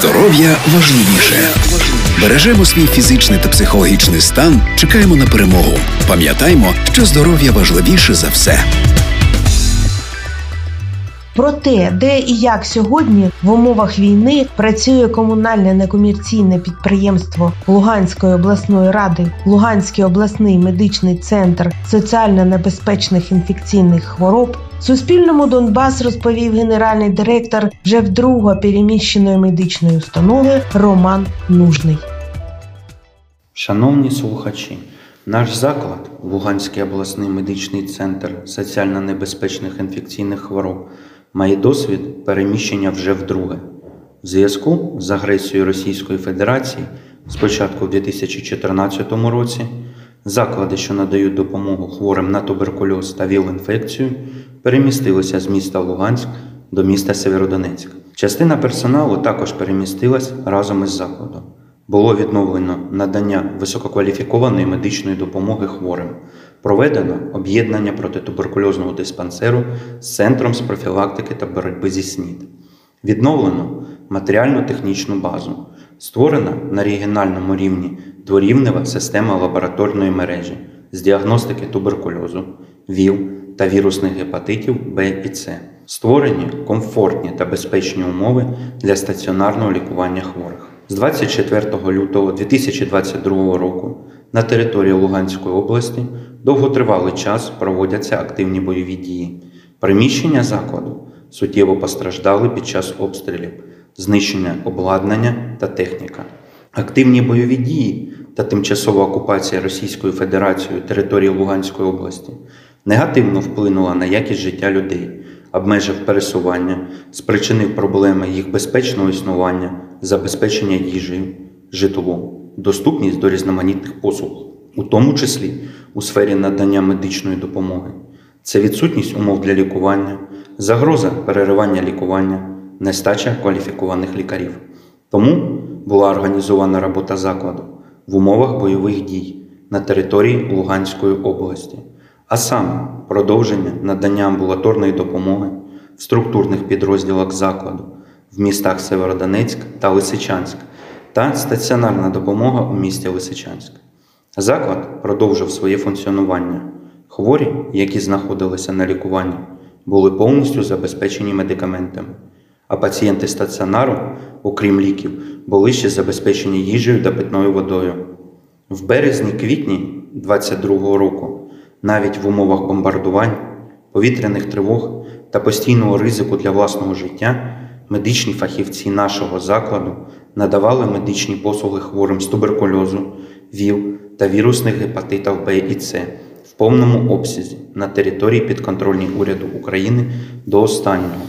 Здоров'я важливіше. Бережемо свій фізичний та психологічний стан. Чекаємо на перемогу. Пам'ятаймо, що здоров'я важливіше за все. Про те, де і як сьогодні в умовах війни працює комунальне некомерційне підприємство Луганської обласної ради, Луганський обласний медичний центр соціально небезпечних інфекційних хвороб. Суспільному Донбас розповів генеральний директор вже вдруге переміщеної медичної установи Роман Нужний. Шановні слухачі, наш заклад, Луганський обласний медичний центр соціально небезпечних інфекційних хвороб, має досвід переміщення вже вдруге. В зв'язку з агресією Російської Федерації спочатку в 2014 році заклади, що надають допомогу хворим на туберкульоз та ВІЛ-інфекцію, перемістилися з міста Луганськ до міста Северодонецьк. Частина персоналу також перемістилась разом із закладом. Було відновлено надання висококваліфікованої медичної допомоги хворим. Проведено об'єднання протитуберкульозного диспансеру з центром з профілактики та боротьби зі СНІД. Відновлено матеріально-технічну базу. Створена на регіональному рівні дворівнева система лабораторної мережі з діагностики туберкульозу, ВІЛ та вірусних гепатитів Б і С. Створені комфортні та безпечні умови для стаціонарного лікування хворих. З 24 лютого 2022 року на території Луганської області довготривалий час проводяться активні бойові дії. Приміщення закладу суттєво постраждали під час обстрілів, знищення обладнання та техніка. Активні бойові дії та тимчасова окупація Російською Федерацією території Луганської області негативно вплинула на якість життя людей, обмежив пересування, спричинив проблеми їх безпечного існування, забезпечення їжею, житлом, доступність до різноманітних послуг, у тому числі у сфері надання медичної допомоги. Це відсутність умов для лікування, загроза переривання лікування, нестача кваліфікованих лікарів. Тому була організована робота закладу в умовах бойових дій на території Луганської області, а саме продовження надання амбулаторної допомоги в структурних підрозділах закладу в містах Северодонецьк та Лисичанськ та стаціонарна допомога у місті Лисичанськ. Заклад продовжив своє функціонування. Хворі, які знаходилися на лікуванні, були повністю забезпечені медикаментами, а пацієнти стаціонару, окрім ліків, були ще забезпечені їжею та питною водою. В березні-квітні 2022 року, навіть в умовах бомбардувань, повітряних тривог та постійного ризику для власного життя, медичні фахівці нашого закладу надавали медичні послуги хворим з туберкульозу, ВІЛ та вірусних гепатитів Б і С в повному обсязі на території підконтрольній уряду України до останнього.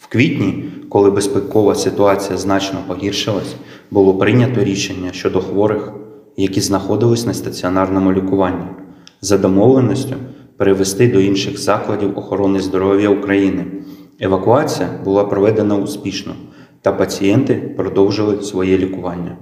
В квітні, коли безпекова ситуація значно погіршилась, було прийнято рішення щодо хворих, які знаходились на стаціонарному лікуванні, за домовленістю перевести до інших закладів охорони здоров'я України. Евакуація була проведена успішно, та пацієнти продовжили своє лікування.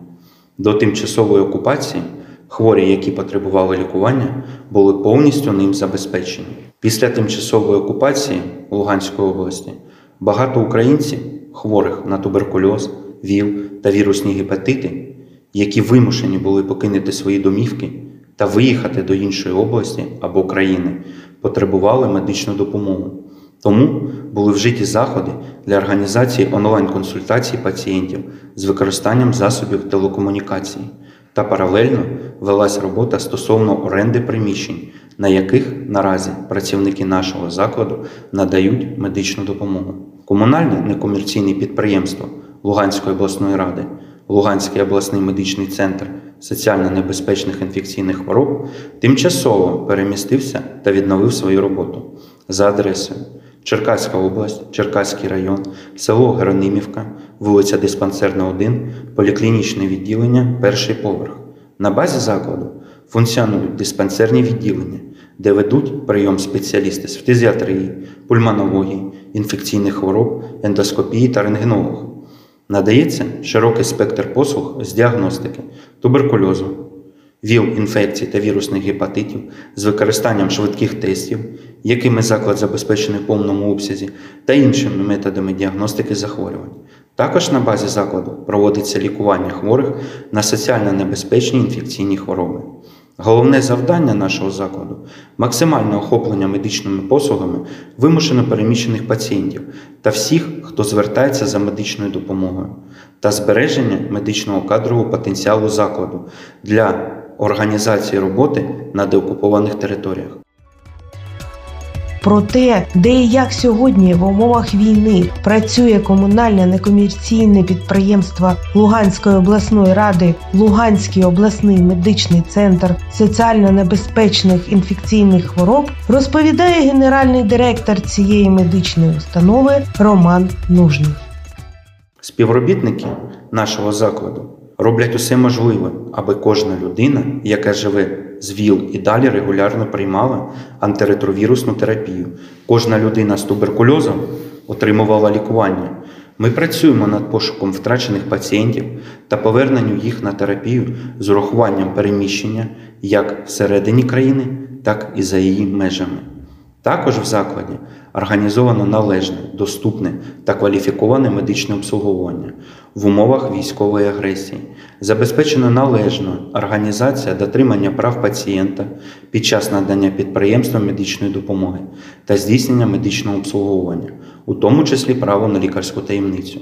До тимчасової окупації хворі, які потребували лікування, були повністю ним забезпечені. Після тимчасової окупації Луганської області багато українців, хворих на туберкульоз, ВІЛ та вірусні гепатити, які вимушені були покинути свої домівки та виїхати до іншої області або країни, потребували медичну допомогу. Тому були вжиті заходи для організації онлайн-консультацій пацієнтів з використанням засобів телекомунікації та паралельно велась робота стосовно оренди приміщень, на яких наразі працівники нашого закладу надають медичну допомогу. Комунальне некомерційне підприємство Луганської обласної ради, Луганський обласний медичний центр соціально небезпечних інфекційних хвороб тимчасово перемістився та відновив свою роботу за адресою. Черкаська область, Черкаський район, село Геронимівка, вулиця Диспансерна, 1, поліклінічне відділення, перший поверх. На базі закладу функціонують диспансерні відділення, де ведуть прийом спеціалісти з фтизіатрії, пульмонології, інфекційних хвороб, ендоскопії та рентгенології. Надається широкий спектр послуг з діагностики, туберкульозу, ВІЛ-інфекцій та вірусних гепатитів з використанням швидких тестів, якими заклад забезпечений в повному обсязі, та іншими методами діагностики захворювань. Також на базі закладу проводиться лікування хворих на соціально небезпечні інфекційні хвороби. Головне завдання нашого закладу максимальне охоплення медичними послугами вимушено переміщених пацієнтів та всіх, хто звертається за медичною допомогою, та збереження медичного кадрового потенціалу закладу для організації роботи на деокупованих територіях. Про те, де і як сьогодні в умовах війни працює комунальне некомерційне підприємство Луганської обласної ради Луганський обласний медичний центр соціально небезпечних інфекційних хвороб, розповідає генеральний директор цієї медичної установи Роман Нужний. Співробітники нашого закладу роблять усе можливе, аби кожна людина, яка живе з ВІЛ і далі регулярно приймала антиретровірусну терапію. Кожна людина з туберкульозом отримувала лікування. Ми працюємо над пошуком втрачених пацієнтів та поверненню їх на терапію з урахуванням переміщення як всередині країни, так і за її межами. Також в закладі організовано належне, доступне та кваліфіковане медичне обслуговування в умовах військової агресії, забезпечено належна організація дотримання прав пацієнта під час надання підприємствам медичної допомоги та здійснення медичного обслуговування, у тому числі право на лікарську таємницю.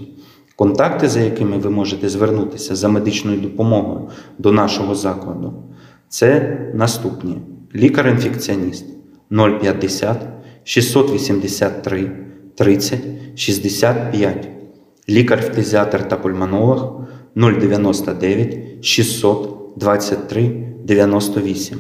Контакти, за якими ви можете звернутися за медичною допомогою до нашого закладу, це наступні: лікар-інфекціоніст 050 683 30 65, лікар-фтизіатр та пульмонолог 099 623 98.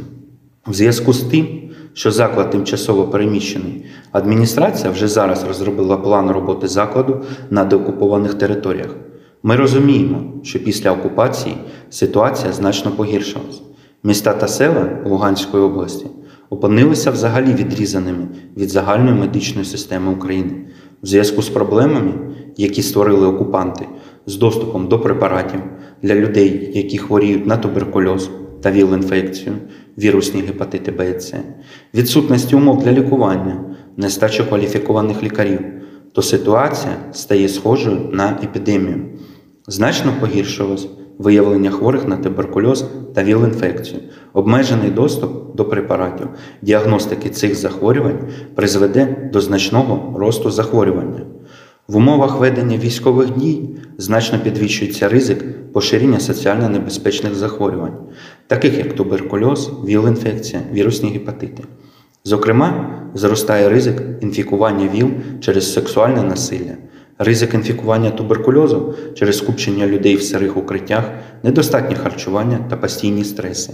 У зв'язку з тим, що заклад тимчасово переміщений, адміністрація вже зараз розробила план роботи закладу на деокупованих територіях. Ми розуміємо, що після окупації ситуація значно погіршилась. Міста та села Луганської області опинилися взагалі відрізаними від загальної медичної системи України в зв'язку з проблемами, які створили окупанти, з доступом до препаратів для людей, які хворіють на туберкульоз та ВІЛ-інфекцію, вірусні гепатити Б і С, відсутності умов для лікування, нестача кваліфікованих лікарів, то ситуація стає схожою на епідемію. Значно погіршилось виявлення хворих на туберкульоз та ВІЛ-інфекцію, обмежений доступ до препаратів, діагностики цих захворювань призведе до значного росту захворювання. В умовах ведення військових дій значно підвищується ризик поширення соціально небезпечних захворювань, таких як туберкульоз, ВІЛ-інфекція, вірусні гепатити. Зокрема, зростає ризик інфікування ВІЛ через сексуальне насилля, ризик інфікування туберкульозу через скупчення людей в сирих укриттях, недостатнє харчування та постійні стреси.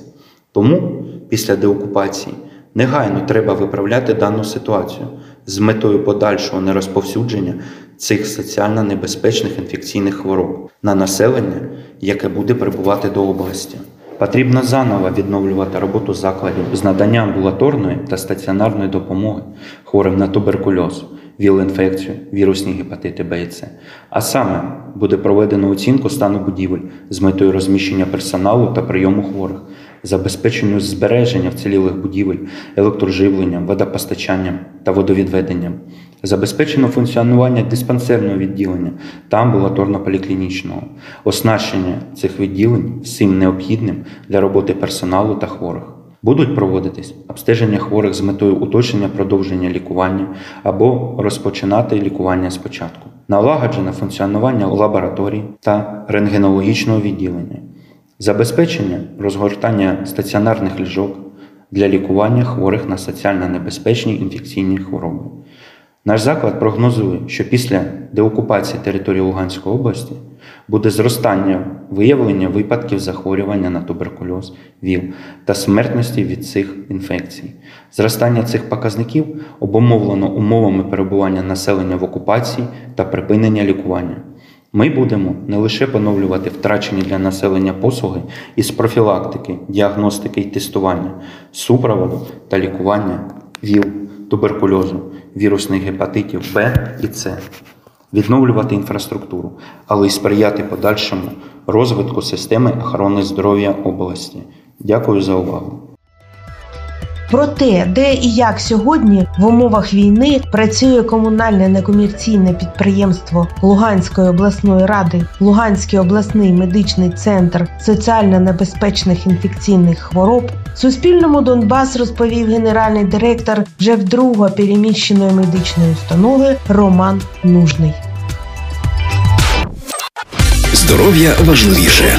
Тому після деокупації негайно треба виправляти дану ситуацію з метою подальшого нерозповсюдження цих соціально небезпечних інфекційних хвороб на населення, яке буде прибувати до області. Потрібно заново відновлювати роботу закладів з надання амбулаторної та стаціонарної допомоги хворим на туберкульоз, віл-інфекцію, вірусні гепатити Б і С. А саме буде проведено оцінку стану будівель з метою розміщення персоналу та прийому хворих, забезпеченню збереження вцілілих будівель, електроживленням, водопостачанням та водовідведенням, забезпечено функціонування диспансерного відділення та амбулаторно-поліклінічного, оснащення цих відділень всім необхідним для роботи персоналу та хворих. Будуть проводитись обстеження хворих з метою уточнення продовження лікування або розпочинати лікування спочатку, налагоджене функціонування лабораторій та рентгенологічного відділення, забезпечення розгортання стаціонарних ліжок для лікування хворих на соціально небезпечні інфекційні хвороби. Наш заклад прогнозує, що після деокупації території Луганської області буде зростання виявлення випадків захворювання на туберкульоз, ВІЛ та смертності від цих інфекцій. Зростання цих показників обумовлено умовами перебування населення в окупації та припинення лікування. Ми будемо не лише поновлювати втрачені для населення послуги із профілактики, діагностики і тестування, супроводу та лікування ВІЛ, туберкульозу, вірусних гепатитів Б і С, відновлювати інфраструктуру, але й сприяти подальшому розвитку системи охорони здоров'я області. Дякую за увагу. Про те, де і як сьогодні в умовах війни працює комунальне некомерційне підприємство Луганської обласної ради, Луганський обласний медичний центр соціально небезпечних інфекційних хвороб, Суспільному Донбас розповів генеральний директор вже вдруге переміщеної медичної установи Роман Нужний. Здоров'я важливіше.